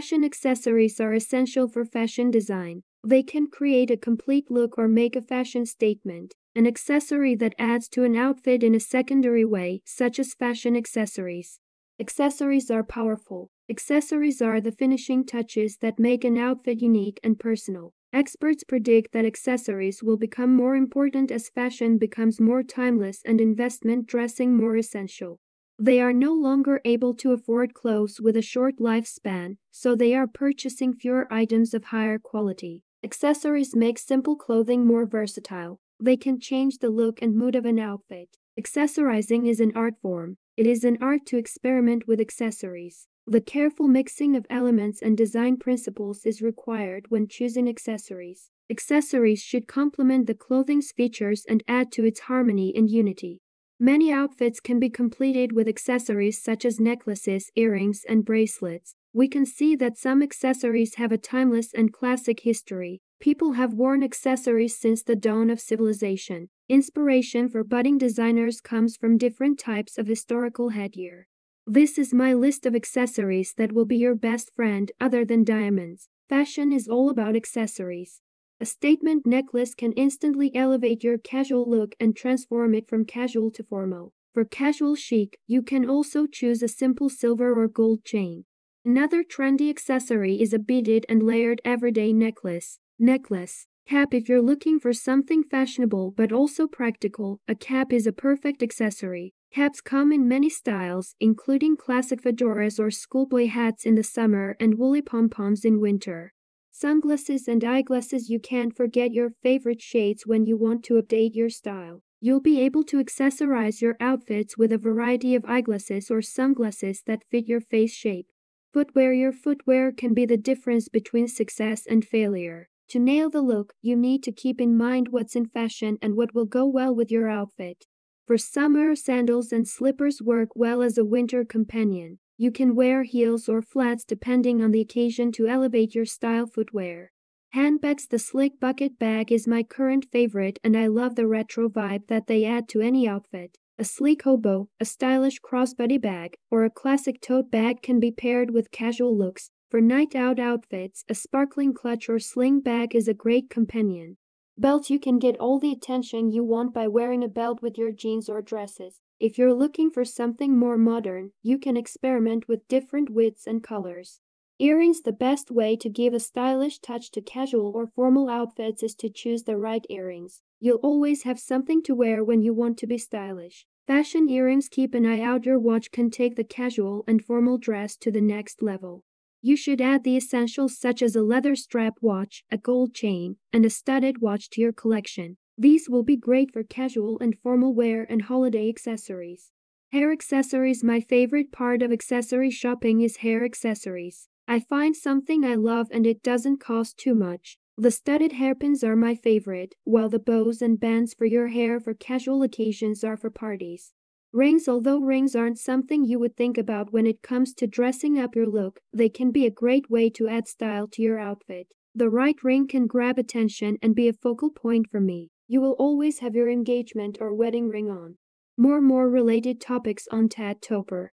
Fashion accessories are essential for fashion design. They can create a complete look or make a fashion statement. An accessory that adds to an outfit in a secondary way, such as fashion accessories. Accessories are powerful. Accessories are the finishing touches that make an outfit unique and personal. Experts predict that accessories will become more important as fashion becomes more timeless and investment dressing more essential. They are no longer able to afford clothes with a short lifespan, so they are purchasing fewer items of higher quality. Accessories make simple clothing more versatile. They can change the look and mood of an outfit. Accessorizing is an art form. It is an art to experiment with accessories. The careful mixing of elements and design principles is required when choosing accessories. Accessories should complement the clothing's features and add to its harmony and unity. Many outfits can be completed with accessories such as necklaces, earrings, and bracelets. We can see that some accessories have a timeless and classic history. People have worn accessories since the dawn of civilization. Inspiration for budding designers comes from different types of historical headgear. This is my list of accessories that will be your best friend other than diamonds. Fashion is all about accessories. A statement necklace can instantly elevate your casual look and transform it from casual to formal. For casual chic, you can also choose a simple silver or gold chain. Another trendy accessory is a beaded and layered everyday necklace. Necklace. Cap If you're looking for something fashionable but also practical, a cap is a perfect accessory. Caps come in many styles, including classic fedoras or schoolboy hats in the summer and woolly pom-poms in winter. Sunglasses and eyeglasses You can't forget your favorite shades when you want to update your style. You'll be able to accessorize your outfits with a variety of eyeglasses or sunglasses that fit your face shape. Footwear Your footwear can be the difference between success and failure. To nail the look, you need to keep in mind what's in fashion and what will go well with your outfit. For summer, sandals and slippers work well as a winter companion. You can wear heels or flats depending on the occasion to elevate your style footwear. Handbags The Slick Bucket bag is my current favorite and I love the retro vibe that they add to any outfit. A sleek hobo, a stylish crossbody bag, or a classic tote bag can be paired with casual looks. For night out outfits, a sparkling clutch or sling bag is a great companion. Belt You can get all the attention you want by wearing a belt with your jeans or dresses. If you're looking for something more modern, you can experiment with different widths and colors. Earrings The best way to give a stylish touch to casual or formal outfits is to choose the right earrings. You'll always have something to wear when you want to be stylish. Fashion earrings Keep an eye out your watch can take the casual and formal dress to the next level. You should add the essentials such as a leather strap watch, a gold chain, and a studded watch to your collection. These will be great for casual and formal wear and holiday accessories. Hair accessories My favorite part of accessory shopping is hair accessories. I find something I love and it doesn't cost too much. The studded hairpins are my favorite, while the bows and bands for your hair for casual occasions are for parties. Rings Although rings aren't something you would think about when it comes to dressing up your look, they can be a great way to add style to your outfit. The right ring can grab attention and be a focal point for me. You will always have your engagement or wedding ring on. More more related topics on Tad Topper.